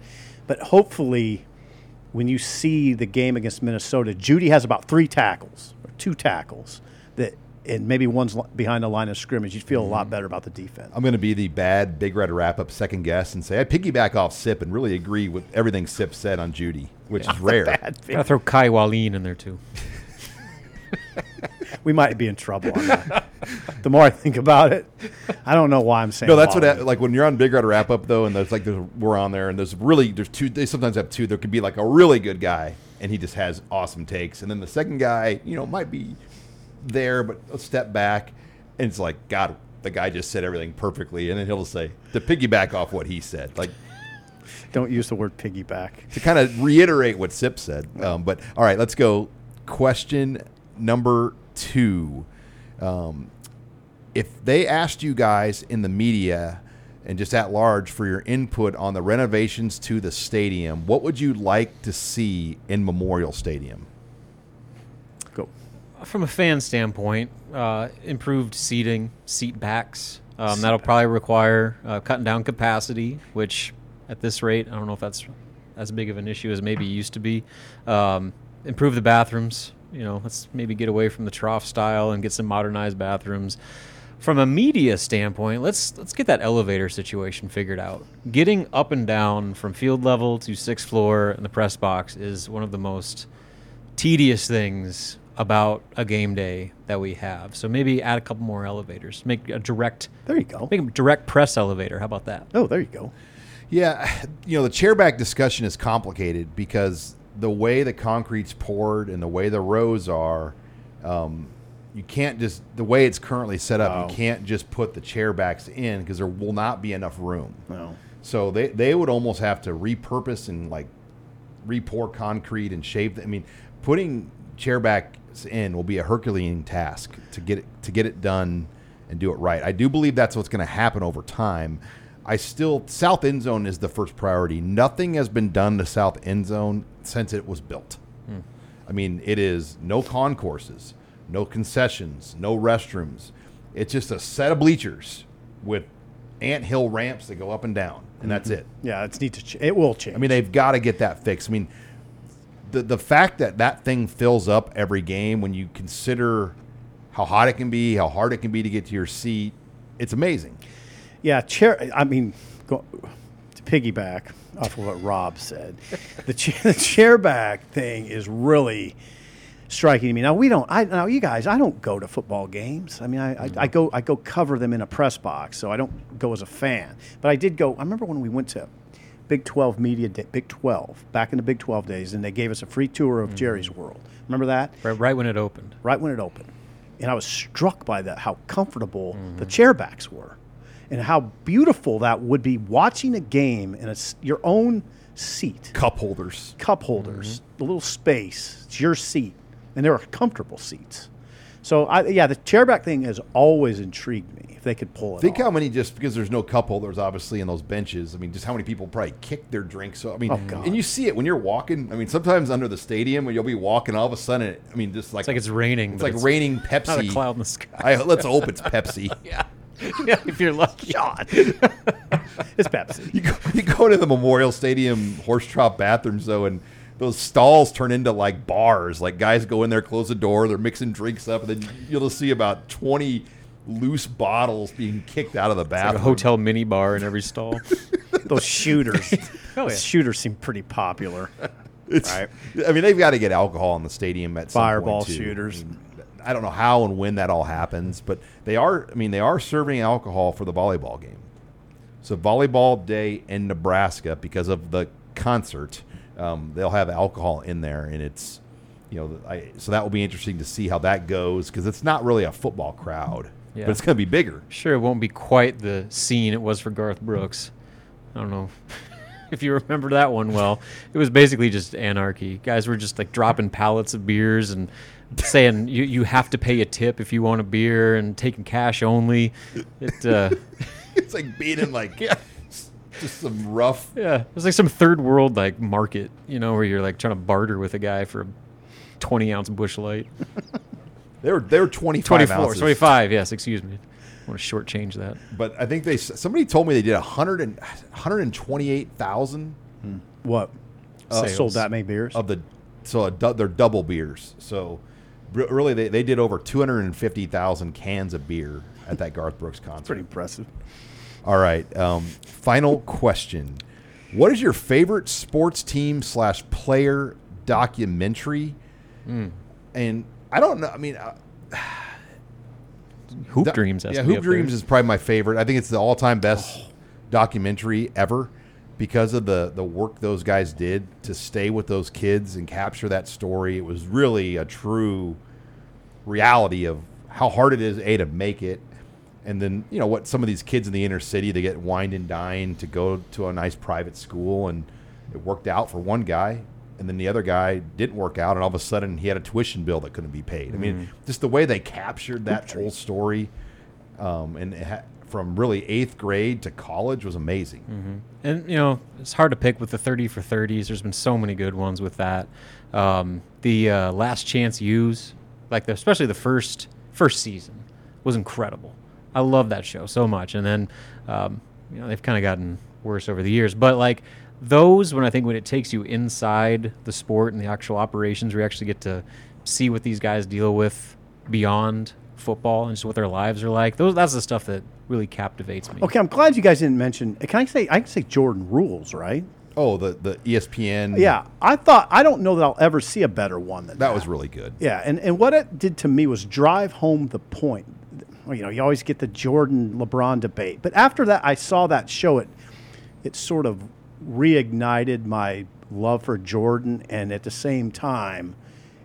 But hopefully, when you see the game against Minnesota, Jeudy has about three tackles or two tackles and maybe one's behind the line of scrimmage. You'd feel a lot mm-hmm. better about the defense. I'm going to be the bad Big Red wrap up second guess and say I piggyback off Sip and really agree with everything Sip said on Jeudy, which is rare. Gotta throw Kai Wallin in there too. We might be in trouble on that. the more I think about it, I don't know why I'm saying. No, that's what I, like when you're on Big Red wrap up though, and there's like there's, we're on there, and there's really there's two. They sometimes have two. There could be like a really good guy, and he just has awesome takes, and then the second guy, you know, might be there, but a step back, and it's like God, the guy just said everything perfectly, and then he'll say to piggyback off what he said, like Don't use the word piggyback. to kind of reiterate what Sip said. Um, but all right, let's go. Question number two. Um, if they asked you guys in the media and just at large for your input on the renovations to the stadium, what would you like to see in Memorial Stadium? From a fan standpoint, uh, improved seating, seat backs. Um, that'll probably require uh, cutting down capacity, which at this rate, I don't know if that's as big of an issue as maybe used to be. Um, improve the bathrooms. You know, let's maybe get away from the trough style and get some modernized bathrooms. From a media standpoint, let's let's get that elevator situation figured out. Getting up and down from field level to sixth floor in the press box is one of the most tedious things about a game day that we have. So maybe add a couple more elevators. Make a direct There you go. make a direct press elevator. How about that? Oh, there you go. Yeah, you know, the chairback discussion is complicated because the way the concrete's poured and the way the rows are, um, you can't just the way it's currently set up. Oh. You can't just put the chair backs in because there will not be enough room. No. So they they would almost have to repurpose and like re-pour concrete and shave. The, I mean, putting chair backs in will be a Herculean task to get it to get it done and do it right. I do believe that's what's going to happen over time. I still south end zone is the first priority. Nothing has been done to south end zone since it was built. Hmm. I mean, it is no concourses, no concessions, no restrooms. It's just a set of bleachers with ant hill ramps that go up and down, and that's mm-hmm. it. Yeah, it's need to. Ch- it will change. I mean, they've got to get that fixed. I mean, the the fact that that thing fills up every game when you consider how hot it can be, how hard it can be to get to your seat, it's amazing. Yeah, chair. I mean, go, to piggyback off of what Rob said, the, cha- the chair back thing is really striking to me. Now we don't. I now you guys. I don't go to football games. I mean, I, I, I go I go cover them in a press box, so I don't go as a fan. But I did go. I remember when we went to Big Twelve Media Day, Big Twelve back in the Big Twelve days, and they gave us a free tour of mm-hmm. Jerry's World. Remember that? Right, right when it opened. right when it opened. And I was struck by that, how comfortable the mm-hmm. chairbacks were and how beautiful that would be watching a game in a, your own seat, Cup holders. cup holders, mm-hmm. the little space, it's your seat, and there are comfortable seats. So, I, yeah, the chairback thing has always intrigued me if they could pull it Think off. how many just because there's no cup holders, obviously, in those benches. I mean, just how many people probably kick their drinks. So I mean, Oh, and you see it when you're walking. I mean, sometimes under the stadium, when you'll be walking, all of a sudden, it, I mean, just like It's like it's raining. it's but like raining Pepsi. Not a cloud in the sky. I, let's hope it's Pepsi. yeah. yeah, if you're lucky. God. it's Pepsi. You go, you go to the Memorial Stadium horse trough bathrooms though, and those stalls turn into like bars. Like guys go in there, close the door, they're mixing drinks up, and then you'll see about twenty loose bottles being kicked out of the Like bathroom. a hotel mini bar in every stall. Those shooters. Oh, yeah. Shooters seem pretty popular. It's, Right. I mean, they've got to get alcohol in the stadium at some Fireball point, shooters. I, mean, I don't know how and when that all happens, but they are. I mean, they are serving alcohol for the volleyball game. So volleyball day in Nebraska because of the concert, um, they'll have alcohol in there, and it's you know, I, so that will be interesting to see how that goes because it's not really a football crowd, Yeah. but it's going to be bigger. Sure, it won't be quite the scene it was for Garth Brooks. I don't know if you remember that one well. It was basically just anarchy. Guys were just like dropping pallets of beers and saying you, you have to pay a tip if you want a beer and taking cash only. It uh, It's like beating in like just some rough. yeah, it was like some third world like market, you know, where you're like trying to barter with a guy for a 20 ounce Busch Light. They were they were twenty five 24, ounces. 25, yes, excuse me. I want to shortchange that. But I think they somebody told me they did a hundred and hundred and twenty eight thousand What? Uh, sold that many beers? of the so a, du- they're double beers. So really they, they did over two hundred and fifty thousand cans of beer at that Garth Brooks concert. Pretty impressive. All right. Um, final question: What is your favorite sports team slash player documentary? And I don't know. I mean. Uh, Hoop Dreams. Yeah, Hoop. Dreams is probably my favorite. I think it's the all-time best documentary ever because of the the work those guys did to stay with those kids and capture that story. It was really a true reality of how hard it is a to make it, and then you know what some of these kids in the inner city they get wined and dined to go to a nice private school, and it worked out for one guy. And then the other guy didn't work out, and all of a sudden he had a tuition bill that couldn't be paid. I mean, just the way they captured that whole story, um, and ha- from really eighth grade to college was amazing. And you know, it's hard to pick with the 30 for 30s. There's been so many good ones with that. Um, the uh, Last Chance U, like the, especially the first first season, was incredible. I love that show so much. And then, um, you know, they've kind of gotten worse over the years. But like those, when I think when it takes you inside the sport and the actual operations, we actually get to see what these guys deal with beyond football and just what their lives are like. Those that's the stuff that really captivates me. Okay, I'm glad you guys didn't mention. Can I say? I can say Jordan Rules, right? Oh, the the ESPN. Yeah, I thought I don't know that I'll ever see a better one than that. that was really good. Yeah, and, and what it did to me was drive home the point. Well, You know, you always get the Jordan LeBron debate, but after that, I saw that show. It it sort of reignited my love for Jordan, and at the same time,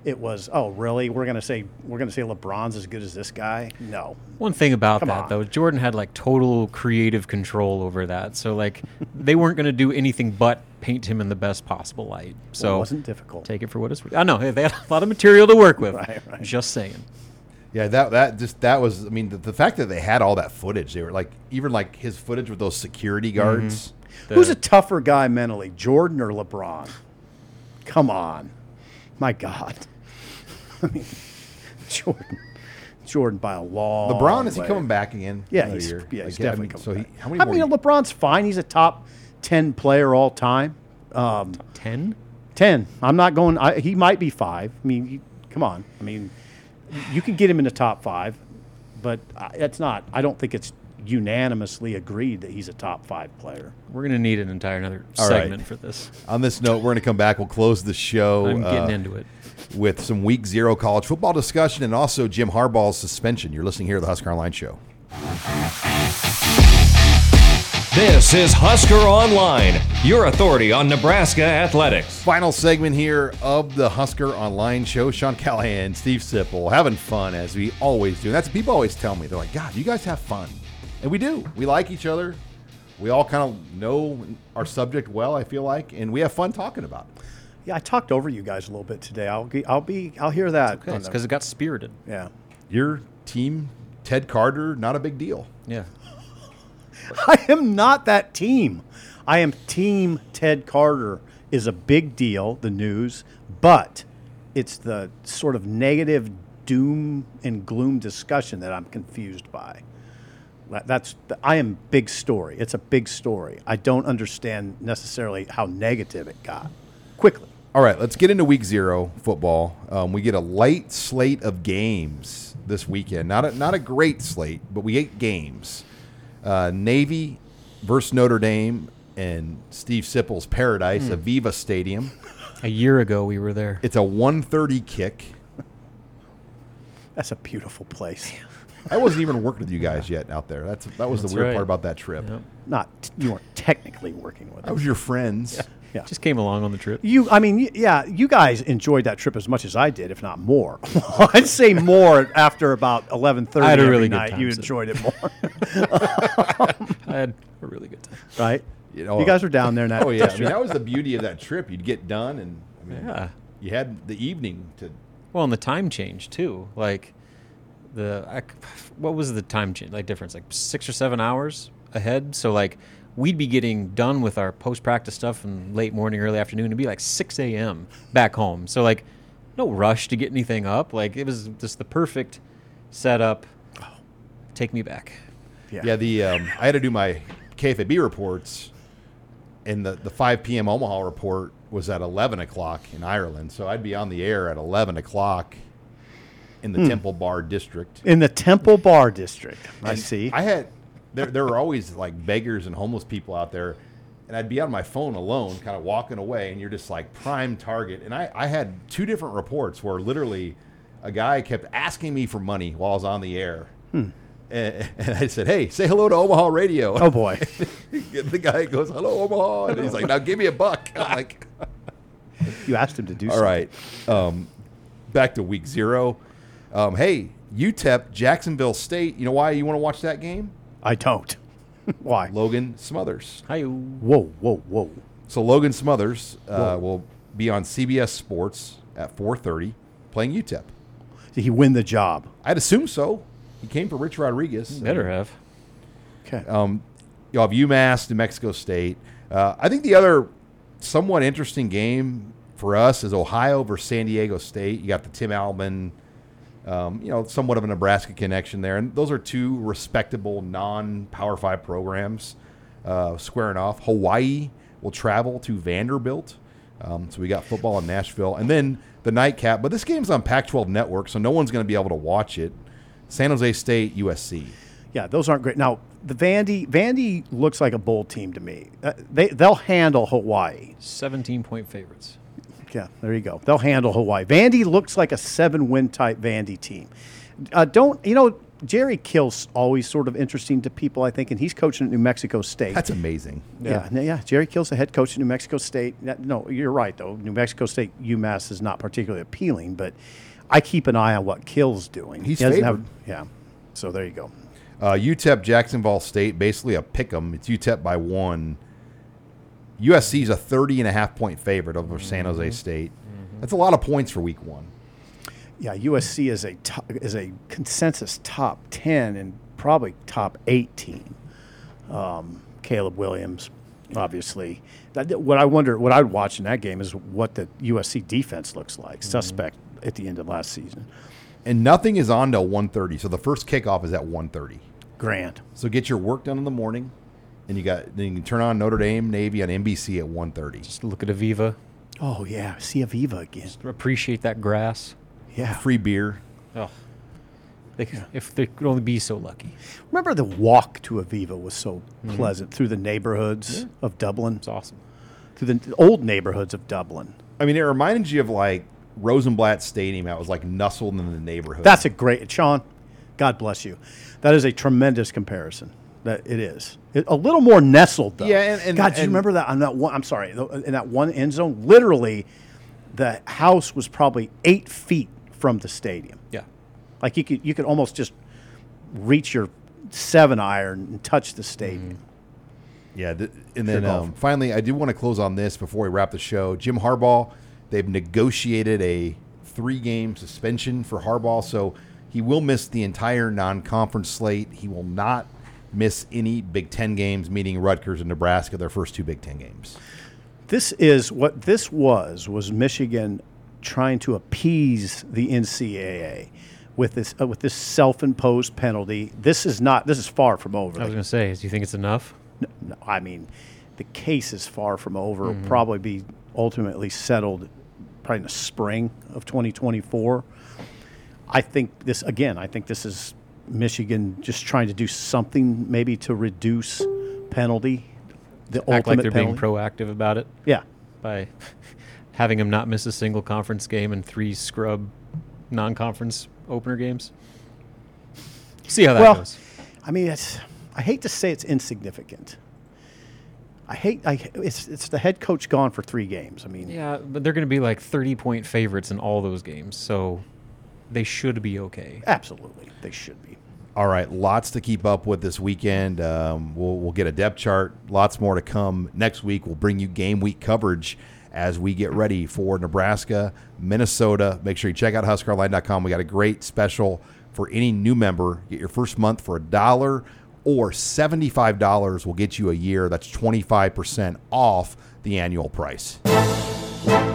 it was, oh, really? We're gonna say we're gonna say LeBron's as good as this guy? No. One thing about Come that on. though, Jordan had like total creative control over that. So like they weren't going to do anything but paint him in the best possible light. So it wasn't difficult. Take it for what it's worth. I know they had a lot of material to work with. Right, right. Just saying. Yeah, that that just that was. I mean, the, the fact that they had all that footage, they were like even like his footage with those security guards. The- Who's a tougher guy mentally, Jordan or LeBron? Come on, my God. I mean, Jordan, Jordan by a long. LeBron is he coming back again? Yeah, he's, year? yeah, he's Like, I definitely mean, coming so back. he, how many I more? mean, LeBron's fine. He's a top ten player all time. Um, ten. ten. I'm not going. I, he might be five. I mean, you, come on. I mean, you can get him in the top five, but I, that's not. I don't think it's unanimously agreed that he's a top five player. We're going to need an entire another All right. segment for this. On this note, we're going to come back. We'll close the show. I'm getting uh, into it. with some week zero college football discussion and also Jim Harbaugh's suspension. You're listening here to the Husker Online Show. This is Husker Online, your authority on Nebraska athletics. Final segment here of the Husker Online Show. Sean Callahan, Steve Sipple, having fun as we always do. And that's people always tell me. They're like, God, you guys have fun. And we do. We like each other. We all kind of know our subject well, I feel like, and we have fun talking about it. Yeah, I talked over you guys a little bit today. I'll be. I'll be. I'll hear that. Okay, on it's the- because it got spirited. yeah. Your team, Ted Carter, not a big deal. Yeah. I am not that team. I am team Ted Carter is a big deal, the news, but it's the sort of negative doom and gloom discussion that I'm confused by. That- That's I am big story. It's a big story. I don't understand necessarily how negative it got. Quickly. All right, let's get into week zero football. Um, we get a light slate of games this weekend. Not a, not a great slate, but we get games. Uh, Navy versus Notre Dame and Steve Sipple's Paradise, Aviva Stadium. A year ago, we were there. It's a 1:30 kick. That's a beautiful place. I wasn't even working with you guys yet out there. That's that was That's the weird right. part about that trip. Yep. Not you weren't technically working with I us. was your friends. Yeah. Just came along on the trip. You, I mean, yeah, you guys enjoyed that trip as much as I did, if not more. I'd say more after about eleven thirty I had a every really good night. time, you Sid. enjoyed it more, I had a really good time. right? You You, guys were down there. in That Oh yeah, I mean that was the beauty of that trip. You'd get done, and I mean, Yeah. you had the evening to. Well, and the time change too. Like the I c what was the time change like difference? Like six or seven hours ahead. So like we'd be getting done with our post practice stuff in late morning, early afternoon. It'd be like six a.m. back home. So like no rush to get anything up. Like it was just the perfect setup. Take me back. Yeah, the um, I had to do my KFAB reports, and the the 5 p.m. Omaha report was at 11 o'clock in Ireland. So I'd be on the air at 11 o'clock in the Temple Bar district. in the Temple Bar District. I see. I had there there were always like beggars and homeless people out there, and I'd be on my phone alone, kind of walking away, and you're just like prime target. And I I had two different reports where literally a guy kept asking me for money while I was on the air. And, and I said, "Hey, say hello to Omaha Radio." oh boy, the guy goes, "Hello, Omaha," and he's like, "Now give me a buck." I'm like, you asked him to do "All something. right." Um, back to week zero. Um, hey, UTEP, Jacksonville State. You know why you want to watch that game? I don't. Why? Logan Smothers. Hi. Whoa, whoa, whoa. So Logan Smothers uh, will be on CBS Sports at 4:30 playing UTEP. Did he win the job? I'd assume so. He came for Rich Rodriguez. Better have. Okay. Um, you have UMass, New Mexico State. Uh, I think the other somewhat interesting game for us is Ohio versus San Diego State. You got the Tim Albin, um, you know, somewhat of a Nebraska connection there, and those are two respectable non-Power Five programs uh, squaring off. Hawaii will travel to Vanderbilt, um, so we got football in Nashville, and then the nightcap. But this game's on Pac-12 Network, so no one's going to be able to watch it. San Jose State, USC. Yeah, those aren't great. Now, the Vandy, Vandy looks like a bowl team to me. Uh, they they'll handle Hawaii. Seventeen point favorites. Yeah, there you go. They'll handle Hawaii. Vandy looks like a seven-win type Vandy team. Uh, don't you know? Jerry Kill's always sort of interesting to people, I think, and he's coaching at New Mexico State. That's amazing. yeah, yeah, yeah. Jerry Kill's the head coach at New Mexico State. No, you're right though. New Mexico State UMass is not particularly appealing, but I keep an eye on what Kill's doing. He's He doesn't favored. yeah. So there you go. Uh, UTEP Jacksonville State, basically a pick 'em. It's UTEP by one. USC is a 30 and a half point favorite over San mm-hmm. Jose State. Mm-hmm. That's a lot of points for week one. Yeah, USC is a top, is a consensus top ten and probably top eighteen. Um, Caleb Williams, obviously. That, what I wonder, what I'd watch in that game is what the USC defense looks like. Mm-hmm. Suspect at the end of last season. And nothing is on till 1.30. So the first kickoff is at 1.30. Grand. So get your work done in the morning. And you got then you can turn on Notre Dame Navy on NBC at 1.30. Just look at Aviva. Oh yeah, see Aviva again. Appreciate that grass. Yeah. Free beer. Oh, they, could- if they could only be so lucky. Remember the walk to Aviva was so mm-hmm. pleasant through the neighborhoods of Dublin, It's awesome. through the old neighborhoods of Dublin. I mean, it reminded you of like Rosenblatt Stadium. That was like nestled in the neighborhood. That's a great, Sean. God bless you. That is a tremendous comparison. That it is. It- a little more nestled, though. Yeah, and- and- God, do you remember that on that one? I'm sorry, in that one end zone, literally, the house was probably eight feet from the stadium. Yeah. Like you could, you could almost just reach your seven iron and touch the stadium. Yeah, th- and then um, finally, I do want to close on this before we wrap the show. Jim Harbaugh, they've negotiated a three-game suspension for Harbaugh, so he will miss the entire non-conference slate. He will not miss any Big Ten games, meeting Rutgers and Nebraska, their first two Big Ten games. This is what this was was Michigan trying to appease the NCAA with this uh, with this self-imposed penalty. This is not. This is far from over. I was going to say, do you think it's enough? No, I mean, the case is far from over. It'll probably be ultimately settled probably in the spring of 2024. I think this again. I think this is Michigan just trying to do something maybe to reduce penalty. The Act like they're penalty. being proactive about it yeah. by having them not miss a single conference game and three scrub non-conference opener games. See how that well, goes. I mean, it's. I hate to say it's insignificant. I hate. I, it's it's the head coach gone for three games. I mean, Yeah, but they're going to be like 30 point favorites in all those games, so they should be okay. absolutely, they should be. All right, lots to keep up with this weekend. Um, we'll, we'll get a depth chart. Lots more to come next week. We'll bring you game week coverage as we get ready for Nebraska, Minnesota. Make sure you check out HuskerOnline.com. We got a great special for any new member. Get your first month for a dollar or $75 will get you a year. That's 25% off the annual price.